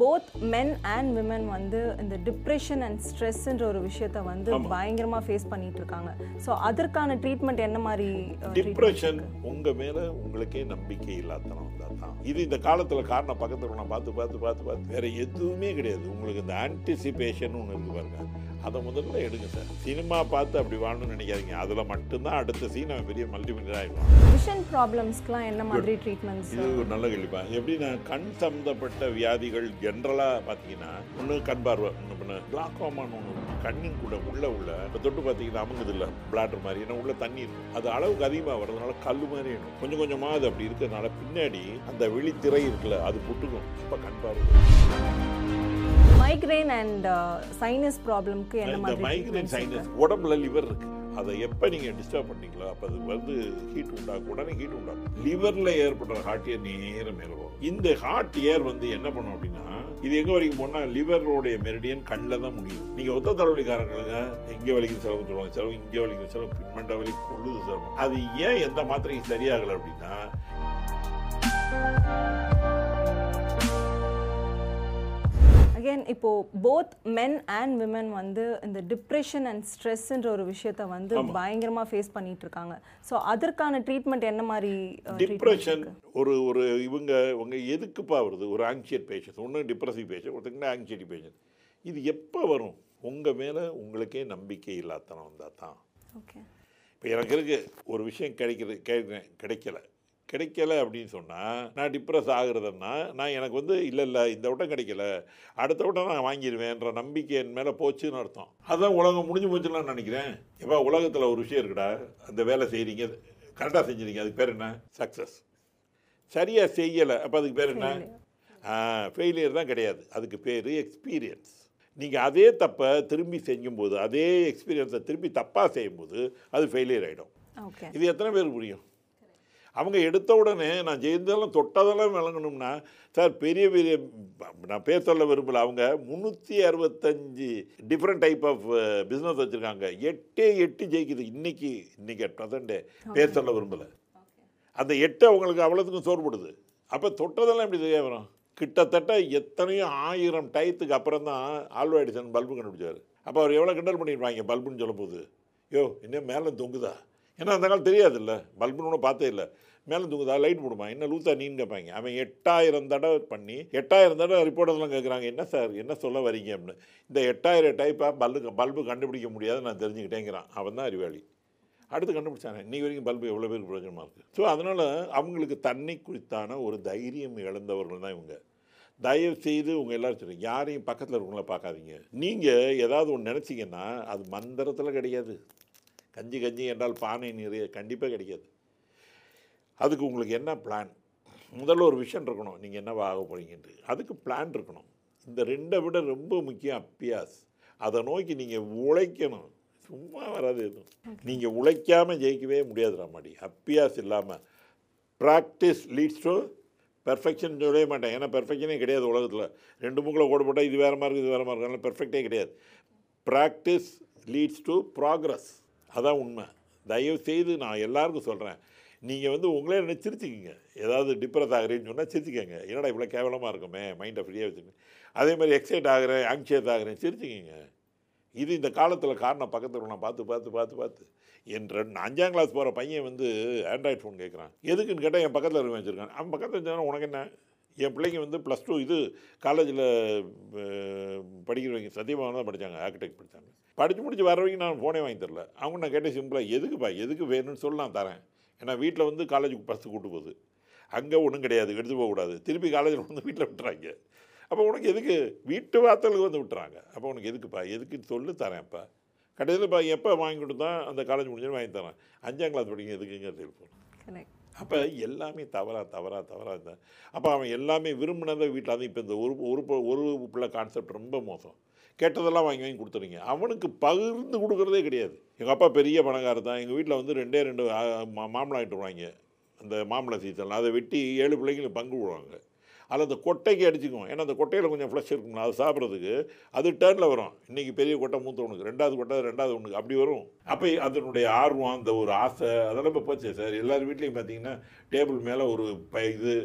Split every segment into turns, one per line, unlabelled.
Both men and women வந்து இந்த depression and ஸ்ட்ரெஸ்ன்ற ஒரு விஷயத்த வந்து பயங்கரமா ஃபேஸ் பண்ணிட்டு இருக்காங்க. ஸோ அதற்கான ட்ரீட்மெண்ட் என்ன மாதிரி
டிப்ரெஷன் உங்க மேல உங்களுக்கே நம்பிக்கை இல்லாதனம் தான். இது இந்த காலத்துல காரணம் பக்கத்துல நான் பார்த்து பார்த்து பார்த்து பார்த்து வேற எதுவுமே கிடையாது. உங்களுக்கு இந்த ஆன்டிசிபேஷன் ஒன்று இருக்கு பாருங்க. அதை முதல்ல எடுங்க சார். சினிமா பார்த்து அப்படி வாழணும்னு நினைக்காதீங்க. அதுல மட்டும்தான் அடுத்த சீன் அவன் பெரிய மல்டிமில்லியன் ஆயிடுவான்.
விஷன் ப்ராப்ளம்ஸ்க்குலாம் என்ன மாதிரி ட்ரீட்மெண்ட்ஸ்
இது ஒரு நல்ல கேள்விப்பா. எப்படின்னா கண் சம்பந்தப்பட்ட வியாதிகள் ஜென்ரலாக பார்த்தீங்கன்னா ஒன்று கண் பார்வை ஒன்று பண்ண கிளாக்கோமான்னு ஒன்று. கண்ணின் கூட உள்ள உள்ள இப்போ தொட்டு பார்த்தீங்கன்னா அமுங்குது இல்லை பிளாட்டர் மாதிரி. ஏன்னா உள்ள தண்ணி இருக்கும் அது அளவுக்கு அதிகமாக வர்றதுனால கல் மாதிரி வேணும் கொஞ்சம் கொஞ்சமாக அது அப்படி இருக்கிறதுனால பின்னாடி அந்த விழித்திரை இருக்குல்ல அது புட்டுக்கும். இப்போ கண் பார்வை.
மைக்ரைன் அண்ட் சைனஸ் ப்ராப்ளம்க்கு என்ன மாதிரி
மைக்ரைன்? சைனஸ் உடம்புல லிவர் இருக்கு. அதை எப்போ நீங்கள் டிஸ்டர்ப் பண்ணீங்களோ அப்போ அது வந்து ஹீட் உண்டாகும் உடனே ஹீட் உண்டாகும் லிவரில் ஏற்படுற ஹார்ட் ஏர் நேரம் மேலே வரும். இந்த ஹார்ட் ஏர் வந்து என்ன பண்ணும் அப்படின்னா இது எங்க வரைக்கும் போனா லிவரோடைய மெரிடியன் கண்ணில் தான் முடியும். நீங்க ஒத்த தலைவலிக்காரங்களுக்கு இங்கே வலிக்குது செலவு சொல்லுவாங்க. செலவு இங்கே வலிக்குது செலவு பின்மண்ட வலி கொள்ளுது செலவு அது ஏன் எந்த மாத்திரையும் சரியாகலை அப்படின்னா
அகைன் இப்போ போத் மென் அண்ட் விமன் வந்து இந்த டிப்ரெஷன் அண்ட் ஸ்ட்ரெஸ்ன்ற ஒரு விஷயத்த வந்து பயங்கரமா ஃபேஸ் பண்ணிட்டு இருக்காங்க ஸோ அதற்கான ட்ரீட்மெண்ட் என்ன மாதிரி
டிப்ரெஷன்? ஒரு ஒரு இவங்க உங்க எதுக்குப்பா வருது? ஒரு ஆங்ஷியட் பேஷண்ட் ஒன்று டிப்ரெசிவ் பேஷண்ட் ஒருத்தங்க ஆங்ஷியட்டி பேஷண்ட் இது எப்போ வரும்? உங்க மேல உங்களுக்கே நம்பிக்கை இல்லாதனம் வந்தால் தான்.
ஓகே
இப்போ எனக்கு இருக்கு. ஒரு விஷயம் கிடைக்கிறது கிடைக்கல. கிடைக்கல அப்படின்னு சொன்னால் நான் டிப்ரெஸ் ஆகுறதுன்னா நான் எனக்கு வந்து இல்லை இல்லை இந்த வட்டம் கிடைக்கல. அடுத்த வட்டம் நான் வாங்கிடுவேன்ற நம்பிக்கை என் மேலே போச்சுன்னு அர்த்தம். அதான் உலகம் முடிஞ்சு போச்சுன்னு நான் நினைக்கிறேன். இப்போ உலகத்தில் ஒரு விஷயம் இருக்குடா. அந்த வேலை செய்கிறீங்க கரெக்டாக செஞ்சுறீங்க அதுக்கு பேர் என்ன? சக்ஸஸ் சரியாக செய்யலை. அப்போ அதுக்கு பேர் என்ன? ஃபெயிலியர் தான் கிடையாது. அதுக்கு பேர் எக்ஸ்பீரியன்ஸ் நீங்கள் அதே தப்பை திரும்பி செய்யும்போது அதே எக்ஸ்பீரியன்ஸை திரும்பி தப்பாக செய்யும்போது அது ஃபெயிலியர் ஆகிடும் இது எத்தனை பேர் புரியும்? அவங்க எடுத்த உடனே நான் ஜெயித்ததெல்லாம் தொட்டதெல்லாம் விளங்கணும்னா சார் பெரிய பெரிய நான் பேர் சொல்ல விரும்பல. அவங்க முந்நூற்றி அறுபத்தஞ்சு டிஃப்ரெண்ட் டைப் ஆஃப் பிஸ்னஸ் வச்சுருக்காங்க. எட்டே எட்டு ஜெயிக்குது. இன்னைக்கு இன்னைக்கு அட் பேர் சொல்ல விரும்பலை. அந்த எட்டு அவங்களுக்கு அவ்வளோத்துக்கும் சோர்படுது அப்போ தொட்டதெல்லாம் எப்படி செய்ய வரும்? கிட்டத்தட்ட எத்தனையோ ஆயிரம் டயத்துக்கு அப்புறம் தான் ஆல்வா எடிசன் பல்பு கண்டுபிடிச்சார். அப்போ அவர் எவ்வளோ கிண்டல் பண்ணியிருப்பாங்க பல்புன்னு சொல்லும்போது? யோ இன்னும் மேலே தொங்குதா? ஏன்னா அந்த காலம் தெரியாதுல்ல. பல்புன்னு ஒன்றும் பார்த்தே இல்லை. மேலே தூங்குதா? லைட் போடுமா? என்ன லூத்தா நீன்னு கேட்பாங்க அவன் எட்டாயிரம் தடவை பண்ணி எட்டாயிரம் தடவை ரிப்போர்ட்டெல்லாம் கேட்குறாங்க என்ன சார் என்ன சொல்ல வரீங்க அப்படின்னு. இந்த எட்டாயிரம் டைப்பாக பல்பு பல்பு கண்டுபிடிக்க முடியாது நான் தெரிஞ்சுக்கிட்டேங்கிறான். அவன் தான் அறிவாளி. அடுத்து கண்டுபிடிச்சாங்க இன்றைக்கி வரைக்கும் பல்பு எவ்வளோ பேருக்கு பிரயோஜனமாக இருக்குது ஸோ அதனால் அவங்களுக்கு தண்ணி குறித்தான ஒரு தைரியம் இழந்தவர்கள் தான் இவங்க. தயவு செய்து உங்கள் எல்லாரும் சொல்லுங்க. யாரையும் பக்கத்தில் இருக்கவங்கள பார்க்காதீங்க. நீங்கள் ஏதாவது ஒன்று நினச்சிங்கன்னா அது மந்திரத்தில் கிடையாது. கஞ்சி கஞ்சி என்றால் பானை நிறைய கண்டிப்பாக கிடைக்காது. அதுக்கு உங்களுக்கு என்ன பிளான் முதல்ல ஒரு விஷயம் இருக்கணும். நீங்கள் என்னவா ஆக போகிறீங்கன்ட்டு அதுக்கு பிளான் இருக்கணும். இந்த ரெண்டை விட ரொம்ப முக்கியம் அப்பியாஸ். அதை நோக்கி நீங்கள் உழைக்கணும். சும்மா வராது எதுவும். நீங்கள் உழைக்காமல் ஜெயிக்கவே முடியாது ராமாடி. அப்பியாஸ் இல்லாமல் ப்ராக்டிஸ் லீட்ஸ் டு பெர்ஃபெக்ஷன் சொல்லவே மாட்டேன். ஏன்னா பெர்ஃபெக்ஷனே கிடையாது உலகத்தில். ரெண்டு மூக்கில் கோடு போட்டால் இது வேறு மாதிரி இது வேறு மாதிரி அதனால் பெர்ஃபெக்டே கிடையாது. ப்ராக்டிஸ் லீட்ஸ் டு ப்ராக்ரஸ் அதான் உண்மை. தயவு செய்து நான் எல்லாருக்கும் சொல்கிறேன் நீங்கள் வந்து உங்களே என்ன சிரிச்சுக்கிங்க. ஏதாவது டிப்ரெஸ் ஆகுறேன்னு சொன்னால் சிரிச்சுக்கோங்க. என்னடா இவ்வளோ கேவலமாக இருக்குமே மைண்டை ஃப்ரீயாக வச்சுக்கோங்க அதே மாதிரி எக்ஸைட் ஆகிறேன் ஆங்ஷியஸ் ஆகிறேன் சிரிச்சுக்கிங்க. இது இந்த காலத்தில் காரணம். பக்கத்தில் நான் பார்த்து பார்த்து பார்த்து பார்த்து. என் ரெண்டு அஞ்சாம் கிளாஸ் போகிற பையன் வந்து ஆண்ட்ராய்ட் ஃபோன் கேட்குறான் எதுக்குன்னு கேட்டால் என் பக்கத்தில் இருக்க வச்சுருக்கான். அவன் பக்கத்தில் இருந்தாலும் உனக்கு என்ன? என் பிள்ளைங்க வந்து ப்ளஸ் டூ இது காலேஜில் படிக்கிறவங்க சத்தியமாக தான் படித்தாங்க ஆர்கிடெக்ட் படித்தாங்க படித்து முடிச்சு வரவங்க நான் ஃபோனே வாங்கி தரல. அவங்க நான் கேட்டேன் சிம்பிளாக எதுக்குப்பா எதுக்கு வேணும்னு சொல்லி நான் தரேன். ஏன்னா வீட்டில் வந்து காலேஜுக்கு பஸ்ஸு கூட்டு போகுது. அங்கே ஒன்றும் கிடையாது எடுத்து போகக்கூடாது திருப்பி காலேஜில் வந்து வீட்டில் விட்டுறாங்க. அப்போ உனக்கு எதுக்கு? வீட்டு வார்த்தைகளுக்கு வந்து விட்டுறாங்க. அப்போ உனக்கு எதுக்குப்பா எதுக்குன்னு சொல்லி தரேன்ப்பா கடைசியில் இப்போ எப்போ வாங்கி கொடுத்தா அந்த காலேஜ் முடிஞ்சாலும் வாங்கி தரேன். அஞ்சாம் கிளாஸ் படிக்க எதுக்குங்க டெலிஃபோன்
கரெக்ட்
அப்போ எல்லாமே தவறா தவறா தவறா தான் அப்போ அவன் எல்லாமே விரும்பினதை வீட்டில் அது இப்போ இந்த ஒரு ஒரு ஒரு பிள்ளை கான்செப்ட் ரொம்ப மோசம். கேட்டதெல்லாம் வாங்கி வாங்கி கொடுத்துருங்க அவனுக்கு பகிர்ந்து கொடுக்குறதே கிடையாது. எங்கள் அப்பா பெரிய பணக்காரர் தான். எங்கள் வீட்டில் வந்து ரெண்டே ரெண்டு மாம்பழம் ஆகிட்டு வருவாங்க. அந்த மாம்பழ சீசனில் அதை வெட்டி ஏழு பிள்ளைங்களுக்கு பங்கு விடுவாங்க அதில் அந்த கொட்டைக்கு அடிச்சுக்குவோம். ஏன்னா அந்த கொட்டையில் கொஞ்சம் ஃப்ளஷ் இருக்கும்ல அது சாப்பிட்றதுக்கு அது டேர்னில் வரும். இன்றைக்கி பெரிய கொட்டை மூத்தவனுக்கு ரெண்டாவது கொட்டை ரெண்டாவது ஒன்றுக்கு அப்படி வரும். அப்போ அதனுடைய ஆர்வம் அந்த ஒரு ஆசை அதெல்லாம் இப்போ போச்சு சார். எல்லார் வீட்லேயும் பார்த்தீங்கன்னா டேபிள் மேலே ஒரு ப இது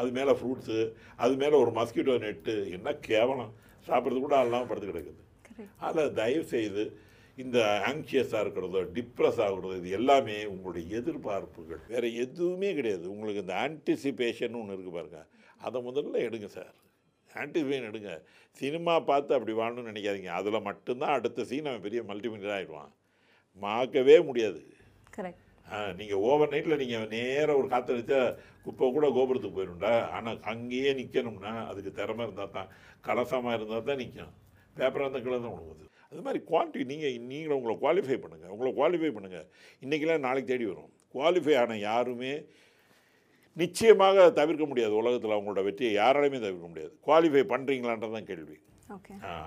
அது மேலே ஃப்ரூட்ஸு அது மேலே ஒரு மஸ்கிட்டோ நெட்டு என்ன கேவலம். சாப்பிட்றது கூட இல்லாமல் படுத்து கிடக்குது. அதில் தயவு செய்து இந்த ஆங்ஷியஸாக இருக்கிறதோ டிப்ரெஸ் ஆகுறதோ இது எல்லாமே உங்களுடைய எதிர்பார்ப்புகள். வேறு எதுவுமே கிடையாது. உங்களுக்கு இந்த ஆன்டிசிபேஷன் ஒன்று இருக்குது பாருங்க. அதை முதல்ல எடுங்க சார். ஆன்டிசிபேஷன் எடுங்க. சினிமா பார்த்து அப்படி வாழணும்னு நினைக்காதீங்க. அதில் மட்டும்தான் அடுத்த சீன் அவன் பெரிய மல்டிமீடியர் ஆகிடுவான் மாக்கவே முடியாது. நீங்கள் ஓவர் நைட்டில் நீங்கள் நேராக ஒரு காற்றடிச்சா குப்பை கூட கோபுரத்துக்கு போயிடும்டா ஆனால் அங்கேயே நிற்கணும்னா அதுக்கு திறமை இருந்தால் தான் கலசமாக இருந்தால் தான் நிற்கும் பேப்பராக இருந்தால் கீழே தான் உழுவுது அது மாதிரி குவாலிட்டி நீங்கள் நீங்களும் உங்களை குவாலிஃபை பண்ணுங்கள் உங்களை குவாலிஃபை பண்ணுங்கள் இன்றைக்கெல்லாம் நாளைக்கு தேடி வரும். குவாலிஃபை ஆன யாருமே நிச்சயமாக தவிர்க்க முடியாது உலகத்தில் அவங்களோட வெற்றியை யாராலையுமே தவிர்க்க முடியாது. குவாலிஃபை பண்ணுறீங்களான்றது தான் கேள்வி.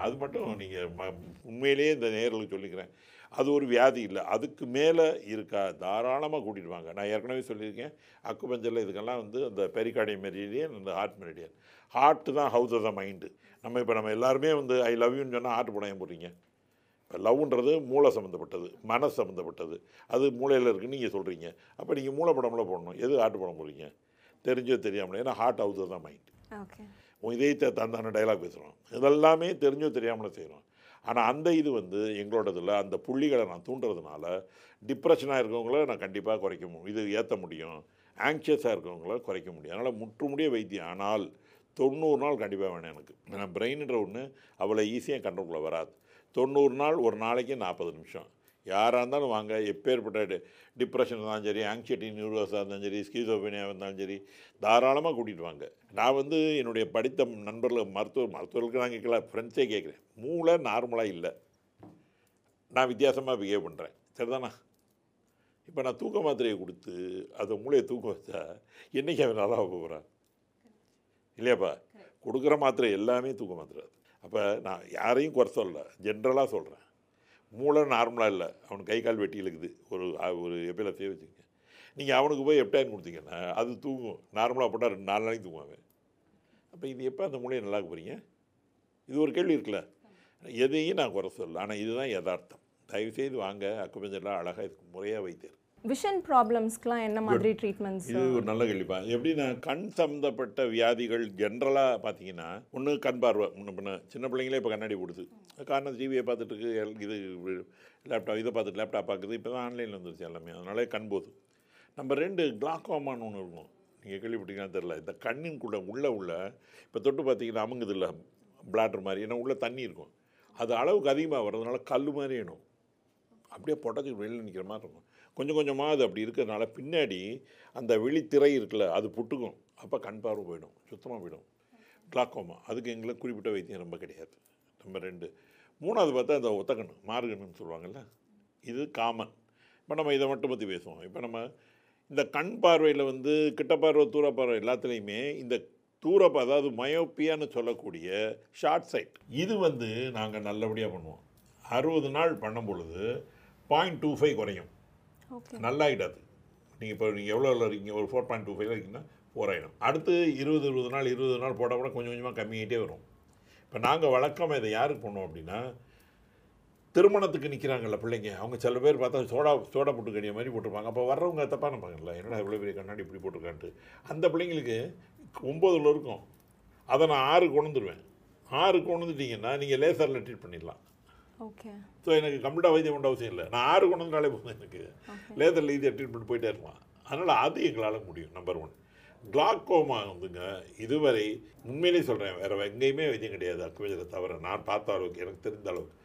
அது மட்டும் நீங்கள் உண்மையிலேயே இந்த நேர்களுக்கு சொல்லிக்கிறேன். அது ஒரு வியாதி இல்லை. அதுக்கு மேலே இருக்கா தாராளமாக கூட்டிட்டு வாங்க. நான் ஏற்கனவே சொல்லியிருக்கேன். அக்குபஞ்சரில் இதுக்கெல்லாம் வந்து அந்த பெரிகார்டிய மெரிடியன் அந்த ஹார்ட் மெரிடியன் ஹார்ட் தான் ஹவுஸ் ஆஃப் த மைண்டு நம்ம இப்போ நம்ம எல்லாருமே வந்து ஐ லவ் யூன்னு சொன்னால் ஹார்ட் படம் போடுறீங்க. இப்போ லவ்ன்றது மூளை சம்மந்தப்பட்டது மனசு சம்மந்தப்பட்டது. அது மூளையில் இருக்குன்னு நீங்கள் சொல்கிறீங்க அப்போ நீங்கள் மூளை படம்ல போடணும். எது ஹார்ட் படம் போடுறீங்க? தெரிஞ்சோ தெரியாமலே ஏன்னா heart house of the mind உன் இதயத்தை தந்தான டைலாக் பேசுகிறோம் இதெல்லாமே தெரிஞ்சோ தெரியாமலும் செய்கிறோம் ஆனால் அந்த இது வந்து எங்களோடதில் அந்த புள்ளிகளை நான் தூண்டுறதுனால டிப்ரெஷனாக இருக்கவங்கள நான் கண்டிப்பாக குறைக்க முடியும். இது ஏற்ற முடியும். ஆங்ஷியஸாக இருக்கவங்கள குறைக்க முடியும். அதனால் முற்றுமுடிய வைத்தியம் ஆனால் தொண்ணூறு நாள் கண்டிப்பாக வேணும் எனக்கு. ஏன்னா பிரெயின்ன்ற ஒன்று அவ்வளோ ஈஸியாக கண்ட்ரோலுக்குள்ள வராது. தொண்ணூறு நாள் ஒரு நாளைக்கு நாற்பது நிமிஷம். யாராக இருந்தாலும் வாங்க எப்பேற்பட்ட டிப்ரெஷன் இருந்தாலும் சரி ஆங்ஸைட்டி நியூரோஸாக இருந்தாலும் சரி ஸ்கீசோபேனியாக இருந்தாலும் சரி தாராளமாக கூட்டிகிட்டு வாங்க. நான் வந்து என்னுடைய படித்த நண்பர்கள் மருத்துவர் மருத்துவர்களுக்கு நான் கேட்கல ஃப்ரெண்ட்ஸே கேட்குறேன் மூளை நார்மலாக இல்லை. நான் வித்தியாசமாக பிஹேவ் பண்ணுறேன் சரிதானா? இப்போ நான் தூக்க மாத்திரையை கொடுத்து அதை மூளையை தூக்க வச்சா என்றைக்கு அவன் நல்லா போகிறான் இல்லையாப்பா? கொடுக்குற மாத்திரை எல்லாமே தூக்க மாத்திரை அப்போ நான் யாரையும் குறை சொல்ல ஜென்ரலாக சொல்கிறேன் மூளை நார்மலாக இல்லை. அவன் கை கால் வெட்டி இழுக்குது. ஒரு ஒரு எப்பியில் வச்சுக்கோங்க. நீங்கள் அவனுக்கு போய் எப்டைன் கொடுத்தீங்கன்னா அது தூங்கும். நார்மலாக போட்டால் ரெண்டு நாலு நாளைக்கு தூங்குவாங்க அப்போ இது எப்போ அந்த மூளையை நல்லா போகிறீங்க இது ஒரு கேள்வி இருக்குல்ல. எதையும் நான் குறை சொல்லல. ஆனால் இதுதான் யதார்த்தம். தயவுசெய்து வாங்க. அக்குபஞ்சர்லாம் அழகாக இதுக்கு முறையாக வைத்தார்
விஷன் ப்ராப்ளம்ஸ்க்குலாம் என்ன மாதிரி ட்ரீட்மெண்ட்ஸ்
இது ஒரு நல்ல கேள்விப்பா. எப்படின்னா கண் சம்மந்தப்பட்ட வியாதிகள் ஜென்ரலாக பார்த்தீங்கன்னா ஒன்று கண் பார்வை முன்ன பின்ன சின்ன பிள்ளைங்களே இப்போ கண்ணாடி போடுது. காரணம் டிவியை பார்த்துட்டு இருக்கு இது லேப்டாப் இதை பார்த்துட்டு லேப்டாப் பார்க்குறது இப்போ தான் ஆன்லைனில் வந்துருச்சு எல்லாமே. அதனாலே கண் போகுது. நம்பர் ரெண்டு கிளாக்கோமான்னு ஒன்று இருக்கும். நீங்கள் கேள்விப்பட்டீங்கன்னா தெரில இந்த கண்ணின்குள்ளே உள்ள உள்ள இப்போ தொட்டு பார்த்தீங்கன்னா அமுங்குது இல்லை பிளாட்டர் மாதிரி ஏன்னா உள்ள தண்ணி இருக்கும். அது அளவுக்கு அதிகமாக வர்றதுனால கல் மாதிரி வேணும் அப்படியே பொட்டச்சுக்கு வெளியில் நிற்கிற மாதிரி இருக்கும். கொஞ்சம் கொஞ்சமாக அது அப்படி இருக்கிறதுனால பின்னாடி அந்த விழித்திரை இருக்குல்ல அது புட்டுக்கும். அப்போ கண் பார்வை போயிடும் சுத்தமாக போயிடும். கிளாக்கோமா. அதுக்கு எங்களுக்கு குறிப்பிட்ட வைத்தியம் ரொம்ப கிடையாது. நம்பர் ரெண்டு. மூணாவது பார்த்தா இந்த ஒத்தக்கண் மார்கண்ணுன்னு சொல்லுவாங்கல்ல. இது காமன் இப்போ நம்ம இதை மட்டும் பற்றி பேசுவோம். இப்போ நம்ம இந்த கண் பார்வையில் வந்து கிட்ட பார்வை தூர பார்வை எல்லாத்துலேயுமே இந்த தூரப்ப அதாவது மயோப்பியான்னு சொல்லக்கூடிய ஷார்ட் சைட் இது வந்து நாங்கள் நல்லபடியாக பண்ணுவோம். அறுபது நாள் பண்ணும் பொழுது பாயிண்ட் டூ ஃபைவ் குறையும். நல்லாயிடாது நீங்கள் இப்போ நீங்கள் எவ்வளோ இருக்கீங்க? ஒரு ஃபோர் பாயிண்ட் டூ ஃபைவ் இருக்கீங்கன்னா ஃபோர் ஆகிடும் அடுத்து இருபது இருபது நாள் இருபது நாள் போட கூட கொஞ்சம் கொஞ்சமாக கம்மியாகிட்டே வரும். இப்போ நாங்கள் வழக்கமாக இதை யாருக்கு பண்ணோம் அப்படின்னா திருமணத்துக்கு நிற்கிறாங்கல்ல பிள்ளைங்க. அவங்க சில பேர் பார்த்தா சோடா சோடா போட்டு கடிய மாதிரி போட்டிருப்பாங்க. அப்போ வர்றவங்க தப்பாக நினைப்பாங்கல்ல? என்னடா இவ்வளோ பெரிய கண்ணாடி இப்படி போட்டிருக்கான்ட்டு. அந்த பிள்ளைங்களுக்கு ஒம்பதுல இருக்கும். அதை நான் ஆறு கொண்டு வந்துடுவேன் ஆறு கொண்டு நீங்கள் லேசரில் ட்ரீட் பண்ணிடலாம்.
ஓகே
ஸோ எனக்கு கம்ப்ளீட்டாக வைத்தியம் பண்ண அவசியம் இல்லை. நான் ஆறு கொண்டு வந்தாலே போதும் எனக்கு. லேசரில் ஈஸியாக ட்ரீட்மெண்ட் போயிட்டே இருக்கலாம். அதனால் அது எங்களால் முடியும் நம்பர் ஒன் கிளாக்கோமா வந்துங்க இதுவரை உண்மையிலே சொல்கிறேன் வேறு எங்கேயுமே வைத்தியம் கிடையாது அக்குவேஜரை தவிர. நான் பார்த்த அளவுக்கு எனக்கு தெரிந்த அளவுக்கு.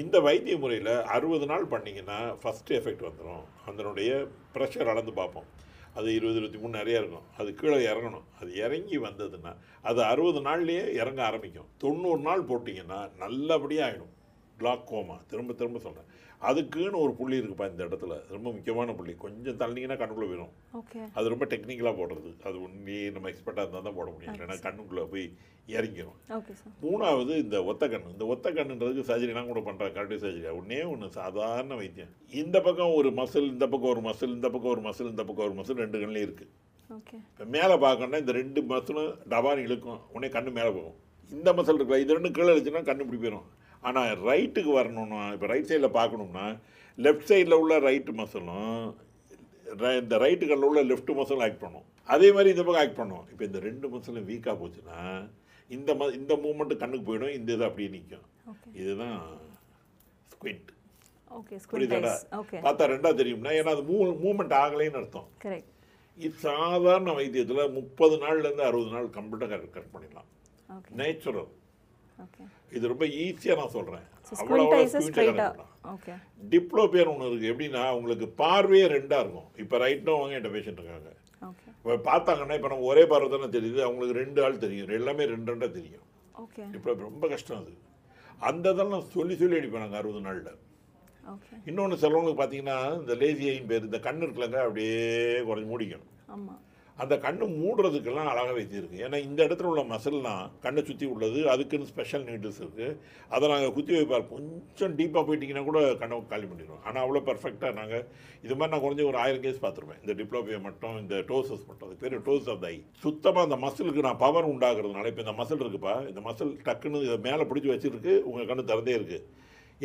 இந்த வைத்திய முறையில் அறுபது நாள் பண்ணிங்கன்னா ஃபஸ்ட் எஃபெக்ட் வந்துடும் அதனுடைய ப்ரெஷர் அளந்து பார்ப்போம். அது இருபது இருபத்தி மூணு நிறையா இருக்கும். அது கீழே இறங்கணும். அது இறங்கி வந்ததுன்னா அது அறுபது நாள்லேயே இறங்க ஆரம்பிக்கும். தொண்ணூறு நாள் போட்டிங்கன்னா நல்லபடியாக ஆகிடும் கிளாக்கோமா திரும்ப திரும்ப சொல்கிறேன் அதுக்குன்னு ஒரு புள்ளி இருக்குப்பா இந்த இடத்துல. ரொம்ப முக்கியமான புள்ளி. கொஞ்சம் தள்ளிங்கன்னா கண்ணுக்குள்ளே போயிடும்
ஓகே.
அது ரொம்ப டெக்னிக்கலாக போடுறது. அது ஒன்றே நம்ம எக்ஸ்பர்ட்டாக இருந்தால் தான் போட முடியும். இல்லைன்னா கண்ணுக்குள்ளே போய் இறங்கிடும் மூணாவது இந்த ஒத்த கண்ணு. இந்த ஒத்த கண்ணுன்றதுக்கு சர்ஜரிலாம் கூட பண்ணுறாங்க கரெக்டாக சர்ஜரி ஒன்றே ஒன்று சாதாரண வைத்தியம். இந்த பக்கம் ஒரு மசில் இந்த பக்கம் ஒரு மசில் இந்த பக்கம் ஒரு மசில் இந்த பக்கம் ஒரு மசில் ரெண்டு கண்ணிலையும் இருக்குது இப்போ மேலே பார்க்கணும்னா இந்த ரெண்டு மசிலும் டபான்னு இழுக்கும். உடனே கண்ணு மேலே போகும். இந்த மசில் இருக்குல்ல இது ரெண்டும் கீழே இருந்துச்சுன்னா கண்ணு இப்படி போயிடும் ஆனால் ரைட்டுக்கு வரணும்னா இப்போ ரைட் சைடில் பார்க்கணும்னா லெஃப்ட் சைடில் உள்ள ரைட்டு மசிலும் இந்த ரைட்டு கண்ணில் உள்ள லெஃப்ட் மசிலும் ஆக்ட் பண்ணும். அதே மாதிரி இந்த பக்கம் ஆக்ட் பண்ணுவோம் இப்போ இந்த ரெண்டு மசிலும் வீக்காக போச்சுன்னா இந்த ம இந்த மூமெண்ட் கண்ணுக்கு போயிடும் இந்த இது அப்படியே நிற்கும் இதுதான் ஸ்குவிண்ட் புரியுதாடா? பார்த்தா ரெண்டா தெரியும்னா ஏன்னா அது மூ மூமெண்ட் ஆகலைன்னு அர்த்தம். இது சாதாரண வைத்தியத்தில் முப்பது நாள்லேருந்து அறுபது நாள் கம்ப்ளீட்டாக கரெக்ட் பண்ணிடலாம். நேச்சுரல் இது ரொம்ப ஈஸியாக நான் சொல்கிறேன் டிப்ளோபியர் ஒன்று இருக்குது எப்படின்னா உங்களுக்கு பார்வையே ரெண்டாக இருக்கும். இப்போ ரைட்டும் அவங்க என்கிட்ட பேஷண்ட் இருக்காங்க. இப்போ பார்த்தாங்கன்னா இப்போ நம்ம ஒரே பார்வை தானே தெரியுது. அவங்களுக்கு ரெண்டு ஆள் தெரியும். எல்லாமே ரெண்டு ரெண்டாக தெரியும் இப்போ ரொம்ப கஷ்டம் அது. அந்த இதெல்லாம் சொல்லி சொல்லி அடிப்போம் நாங்கள் அறுபது நாளில். இன்னொன்று சிலவங்களுக்கு பார்த்தீங்கன்னா இந்த லேசி ஐன் பேர் இந்த கண்ணு இருக்குல்லங்க அப்படியே குறைஞ்சி மூடிக்கும்
ஆமாம்
அந்த கண்ணு மூடுறதுக்கெல்லாம் அழகாக வைத்திருக்கு. ஏன்னா இந்த இடத்துல உள்ள மசில்லாம் கண்ணை சுற்றி உள்ளது அதுக்குன்னு ஸ்பெஷல் நீட்ஸ் இருக்குது அதை நாங்கள் குத்தி வைப்பார். கொஞ்சம் டீப்பாக போயிட்டீங்கன்னா கூட கண்ணை காலி பண்ணிடுவோம் ஆனால் அவ்வளோ பர்ஃபெக்டாக நாங்கள் இது மாதிரி நான் குறைஞ்ச ஒரு ஆயிரம் கேஸ் பார்த்துருப்பேன் இந்த டிப்ளோபியா மட்டும் இந்த டோசஸ் மட்டும். அது பேர் டோஸ் ஆஃப் தை சுத்தமாக அந்த மசிலுக்கு நான் பவர் உண்டாகிறதுனால இப்போ இந்த மசில் இருக்குப்பா இந்த மசில் டக்குன்னு இதை மேலே பிடிச்சி வச்சுருக்கு உங்கள் கண்ணு திறந்தே இருக்குது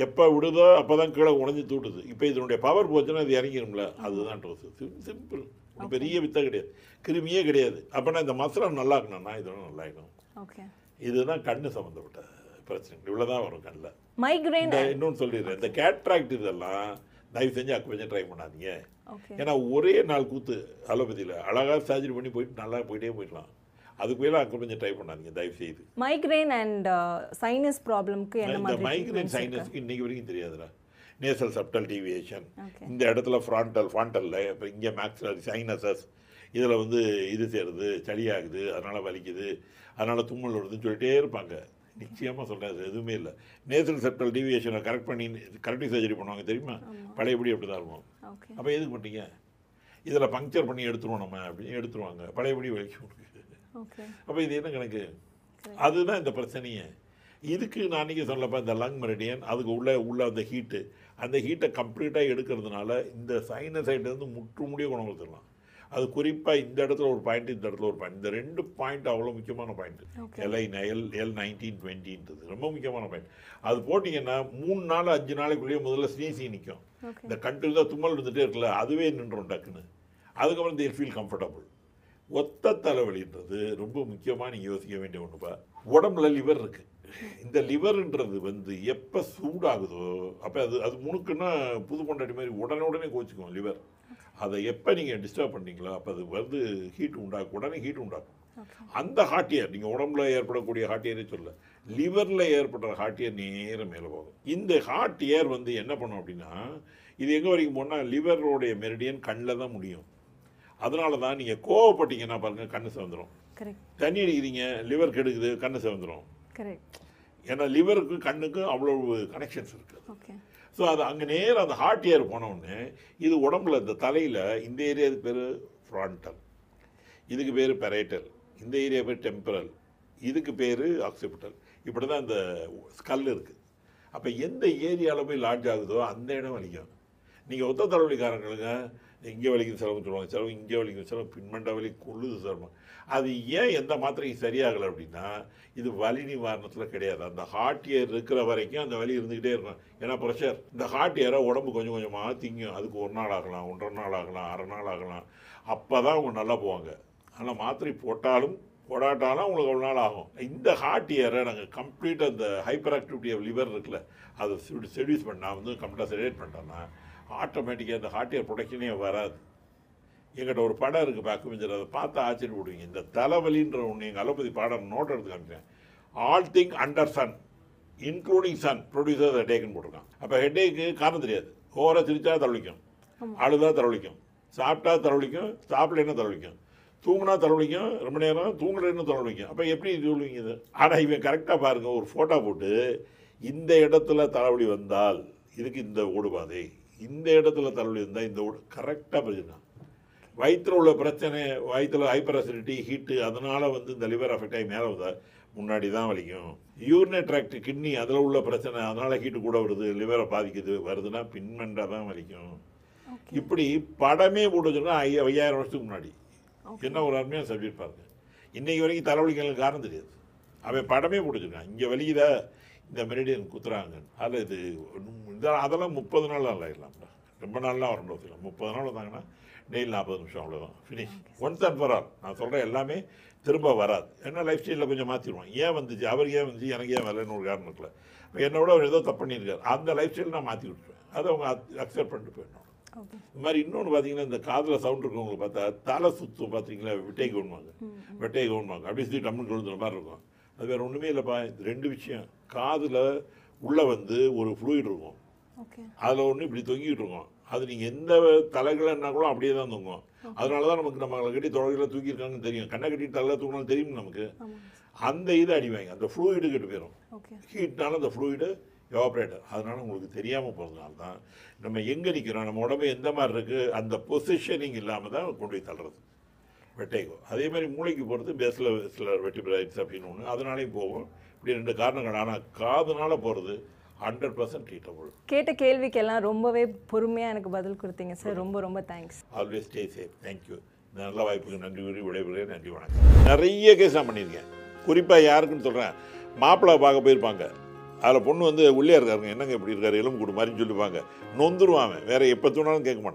எப்போ விடுதோ அப்போ தான் கீழே உடஞ்சி தூட்டுது. இப்போ இதனுடைய பவர் போச்சுன்னா இது இறங்கிடும்ல அதுதான் டோஸ் சிம்பிள் பெரிய வித்தை கிடையாது. கிருமியே கிடையாது. அப்போனா இந்த மசாலா நல்லா இருக்கணும்னா இதெல்லாம் நல்லா இருக்கணும். இதுதான் கண்ணு சம்மந்தப்பட்ட பிரச்சனை இவ்வளோ தான் வரும் கண்ணில்.
மைக்ரைன்
இன்னொன்று சொல்லிடுறேன். இந்த கேட்ராக்ட் இதெல்லாம் தயவு செஞ்சு அக்குபஞ்சர் ட்ரை பண்ணாதீங்க. ஏன்னா ஒரே நாள் கூத்து அலோபதியில் அழகாக சர்ஜரி பண்ணி போயிட்டு நல்லா போயிட்டே போயிடலாம். அதுக்கு போயெல்லாம் அக்குபஞ்சர் ட்ரை பண்ணாதீங்க தயவு செய்து
மைக்ரைன் அண்ட் சைனஸ் ப்ராப்ளம்க்கு என்ன மாதிரி
மைக்ரைன்
treatments இருக்கு?
சைனஸ் இன்னைக்கு வரைக்கும் தெரியாதுடா. Nasal septal deviation. இந்த இடத்துல ஃப்ராண்டல் ஃபாண்டலில் இப்போ இங்கே மேக்ஸிலரி சைனசஸ் இதில் வந்து இது சேருது சளியாகுது அதனால் வலிக்குது அதனால் தும்மல் வருதுன்னு சொல்லிட்டே இருப்பாங்க. நிச்சயமாக சொல்கிறேன் அது எதுவுமே இல்லை. நேசல் செப்டல் டீவியேஷனை கரெக்ட் பண்ணி கரெக்டிவ் சர்ஜரி பண்ணுவாங்க தெரியுமா? பழையபடி அப்படி தான் இருக்கும் அப்போ எதுக்கு பண்ணீங்க இதில் பங்க்சர் பண்ணி எடுத்துருவோம் நம்ம அப்படின்னு எடுத்துருவாங்க. பழையபடி வலிக்கும்
ஓகே
அப்போ இது என்ன கணக்கு? அதுதான் இந்த பிரச்சனையே. இதுக்கு நான் அன்றைக்கி சொல்லப்போ இந்த லங் மெரிடியன் அதுக்கு உள்ள உள்ள அந்த ஹீட்டு அந்த ஹீட்டை கம்ப்ளீட்டாக எடுக்கிறதுனால இந்த சைனசைட்லேருந்து முற்று முடிய குணப்படுத்தலாம் அது குறிப்பாக இந்த இடத்துல ஒரு பாயிண்ட் இந்த இடத்துல ஒரு பாயிண்ட் இந்த ரெண்டு பாயிண்ட் அவ்வளோ முக்கியமான point. LI L L nineteen டுவெண்ட்டின்றது ரொம்ப முக்கியமான பாயிண்ட் அது போட்டிங்கன்னா மூணு நாள் அஞ்சு நாளைக்குள்ளேயே முதல்ல ஸ்னீசி நிற்கும் இந்த கண்டினியூஸாக தும்மல் இருந்துகிட்டே இருக்குல்ல அதுவே நின்றும் டக்குன்னு. அதுக்கப்புறம் தேர் ஃபீல் கம்ஃபர்டபுள் ஒத்த தலைவலின்றது ரொம்ப முக்கியமாக நீங்கள் யோசிக்க வேண்டிய ஒன்றுப்பா உடம்புல லிவர் இருக்கு. இந்த லிவர்ன்றது வந்து எப்போ சூடாகுதோ அப்போ அது அது முணுக்குன்னா புது பொண்டாட்டி மாதிரி உடனே உடனே கோச்சிக்கும் லிவர் அதை எப்போ நீங்கள் டிஸ்டர்ப் பண்ணீங்களோ அப்போ அது வந்து ஹீட் உண்டாக்கும். உடனே ஹீட் உண்டாக்கும். அந்த ஹார்ட்டியர் நீங்கள் உடம்புல ஏற்படக்கூடிய ஹார்ட்டியரே சொல்ல லிவரில் ஏற்படுற ஹார்ட்டியர் நேரம் மேலே போகும். இந்த ஹார்ட்டியர் வந்து என்ன பண்ணும் அப்படின்னா இது எங்கே வரைக்கும் போனால் லிவரோடைய மெரிடியன் கண்ணில் தான் முடியும். அதனால தான் நீங்கள் கோவப்பட்டீங்கன்னா பாருங்க கண்ணு சிவந்துடும் தண்ணி அடிக்கிறீங்க லிவர் கெடுக்குது கண்ணு சிவந்துடும்
கரெக்ட்
ஏன்னா லிவருக்கு கண்ணுக்கும் அவ்வளவு கனெக்ஷன்ஸ் இருக்குது ஸோ அது அங்கே நேரம் அந்த ஹார்ட் ஏர் போனவுடனே இது உடம்புல இந்த தலையில் இந்த ஏரியாவுக்கு பேர் ஃப்ரான்டல் இதுக்கு பேர் பெரைட்டல் இந்த ஏரியா பேர் டெம்பரல் இதுக்கு பேர் ஆக்சிபிட்டல் இப்படி தான் இந்த ஸ்கல் இருக்குது அப்போ எந்த ஏரியாவில் போய் லாட்ஜ் ஆகுதோ அந்த இடம் வலிக்கும். நீங்கள் ஒத்த தலைவலிக்காரங்களுக்கு இங்கே வலிக்குது செலவுன்னு சொல்லுவாங்க. செலவு இங்கே வலிக்குது செலவு பின்மண்ட வலி கொள்ளுது சொல்லுவாங்க அது ஏன் எந்த மாத்திரையும் சரியாகலை அப்படின்னா இது வலி நிவாரணத்தில் கிடையாது. அந்த ஹார்ட் ஏர் இருக்கிற வரைக்கும் அந்த வலி இருந்துக்கிட்டே இருக்கும். ஏன்னா ப்ரெஷர் இந்த ஹார்ட் ஏரை உடம்பு கொஞ்சம் கொஞ்சமாக திங்கும். அதுக்கு ஒரு நாள் ஆகலாம் ஒன்றரை நாள் ஆகலாம் அரை நாள் ஆகலாம். அப்போ தான் அவங்க நல்லா போவாங்க. ஆனால் மாத்திரை போட்டாலும் போடாட்டாலும் உங்களுக்கு ஒரு நாள் ஆகும். இந்த ஹார்ட் இயரை நாங்கள் கம்ப்ளீட்டாக அந்த ஹைப்பர் ஆக்டிவிட்டி ஆஃப் லிவர் இருக்குல்ல அதை செடியூஸ் பண்ணால் வந்து கம்ப்ளீட்டாக செடியூட் பண்ணிட்டோம்னா ஆட்டோமேட்டிக்காக இந்த ஹார்ட் ஏர் ப்ரொடக்ஷனே வராது. எங்கிட்ட ஒரு படம் இருக்குது பாக்குமிஞ்சர் அதை பார்த்து ஆச்சரியப்படுவீங்க இந்த தலைவலின்ற ஒன்று எங்கள் அலோபதி பாடம் நோட் எடுத்து காமிச்சேன் all thing under sun including sun producer ஹெட்டேக்குன்னு போட்டிருக்கான். அப்போ ஹெட்டேக்கு காரணம் தெரியாது. ஓவராக சிரிச்சா தலைவலிக்கும். அழுதா தலைவலிக்கும். சாப்பிட்டா தலைவலிக்கும். சாப்பிடலைன்னா தலைவலிக்கும்? தூங்கினா தலைவலிக்கும். ரொம்ப நேரம் தூங்கலைன்னு தலைவலிக்கும்? அப்போ எப்படி சொல்லுவீங்க இது? ஆனால் இவன் கரெக்டாக பாருங்க ஒரு ஃபோட்டோ போட்டு இந்த இடத்துல தலைவலி வந்தால் இதுக்கு இந்த ஓடுபாதை இந்த இடத்துல தலைவலி வந்தால் இந்த கரெக்டாக பிரச்சனை வயிற்றுல உள்ள பிரச்சனை வயிற்றுல ஹைப்பர் அசிடிட்டி ஹீட்டு அதனால வந்து இந்த லிவர் அஃபெக்ட் ஆகி மேலே வந்தா முன்னாடி தான் வலிக்கும். யூரினரி ட்ராக்ட் கிட்னி அதில் உள்ள பிரச்சனை அதனால ஹீட்டு கூட வருது லிவரை பாதிக்குது வருதுன்னா பின்மண்டா தான் வலிக்கும். இப்படி படமே போட்டு வச்சுருக்கா ஐ ஐயாயிரம் வருஷத்துக்கு முன்னாடி. என்ன ஒரு அருமையான சப்ஜெக்ட் பாருங்க. இன்னைக்கு வரைக்கும் தலைவலிகளுக்கு காரணம் தெரியாது. அவன் படமே போட்டு வச்சிருக்கான் இங்கே வலிக்குதா? இந்த மெரிடியன் குத்துறாங்க அதில் இது அதெல்லாம் முப்பது நாள் ஆகிடலாம்டா ரொம்ப நாள்லாம் வரணும் இல்லை முப்பது நாள் வந்தாங்கன்னா டெய்லி நாற்பது நிமிஷம் அவ்வளோதான் finish once and for all நான் சொல்கிறேன் எல்லாமே திரும்ப வராது. ஏன்னா லைஃப் ஸ்டைலில் கொஞ்சம் மாற்றிடுவோம் ஏன் வந்துச்சு? அவருக்கு ஏன் வந்துச்சு? எனக்கு ஏன் வரலன்னு ஒரு காரணம் இருக்குல்ல. என்னோட அவர் ஏதோ தப்பு பண்ணியிருக்காரு. அந்த லைஃப் ஸ்டைல் நான் மாற்றி விட்டுருவேன். அதை அவங்க அக்செப்ட் பண்ணிட்டு போயிடணும். இந்த மாதிரி இன்னொன்று பார்த்தீங்கன்னா இந்த காதில் சவுண்ட் இருக்கவங்களுக்கு பார்த்தா தலை சுத்தும் பார்த்தீங்களா வெட்டை கவுன்வாங்க வெட்டை கவுன்வாங்க அப்படியே சுற்றி டம்முன்னு கொழுந்துற மாதிரி இருக்கும். அது வேறு ஒன்றுமே இல்லைப்பா. இது ரெண்டு விஷயம். காதில் உள்ளே வந்து ஒரு ஃப்ளூயிட் இருக்கும். அதில் ஒன்று இப்படி தொங்கிட்டு இருக்கும். அது நீங்கள் எந்த தலைகளைன்னா கூட அப்படியே தான் தொங்கும். அதனால தான் நமக்கு நம்மளை கட்டி தொலைகளை தூக்கியிருக்காங்கன்னு தெரியும். கண்ணை கட்டி தலை தூக்கினாலும் தெரியும் நமக்கு. அந்த இது அடிவாங்க அந்த ஃப்ளூயிடு கெட்டு போயிடும் ஹீட்னால அந்த ஃப்ளூயிடு எவாப்ரேட்டர் அதனால உங்களுக்கு தெரியாமல் போகிறதுனால தான் நம்ம எங்கே நிற்கிறோம் நம்ம உடம்பு எந்த மாதிரி இருக்குது அந்த பொசிஷனிங் இல்லாமல் தான் கொண்டு போய் தள்ளுறது. வெட்டைகோ அதே மாதிரி மூளைக்கு போகிறது பேஸில் சில வெட்டிபிரைட்ஸ் அப்படின்னு ஒன்று அதனாலேயும் போகும். இப்படி ரெண்டு காரணங்கள். ஆனால் காதுனால போகிறது ஹண்ட்ரட் பர்சன்ட் ட்ரீட்டபுள்
கேட்ட கேள்விக்கெல்லாம் ரொம்பவே பொறுமையாக எனக்கு பதில் கொடுத்தீங்க சார் ரொம்ப ரொம்ப thanks
always stay safe thank you இந்த நல்ல வாய்ப்புக்கு நன்றி கூறி விடைபெறுகிறேன். நன்றி வணக்கம். நிறைய கேஸ் நான் பண்ணியிருக்கேன். குறிப்பாக யாருக்குன்னு சொல்கிறேன் மாப்பிள்ளை பார்க்க போயிருப்பாங்க. அதில் பொண்ணு வந்து உள்ளே இருக்காருங்க. என்னங்க இப்படி இருக்காரு? எலும்பு கூடு மாதிரின்னு சொல்லிப்பாங்க. நொந்துருவாங்க வேற எப்போ தூணாலும் கேட்க மாட்டான்.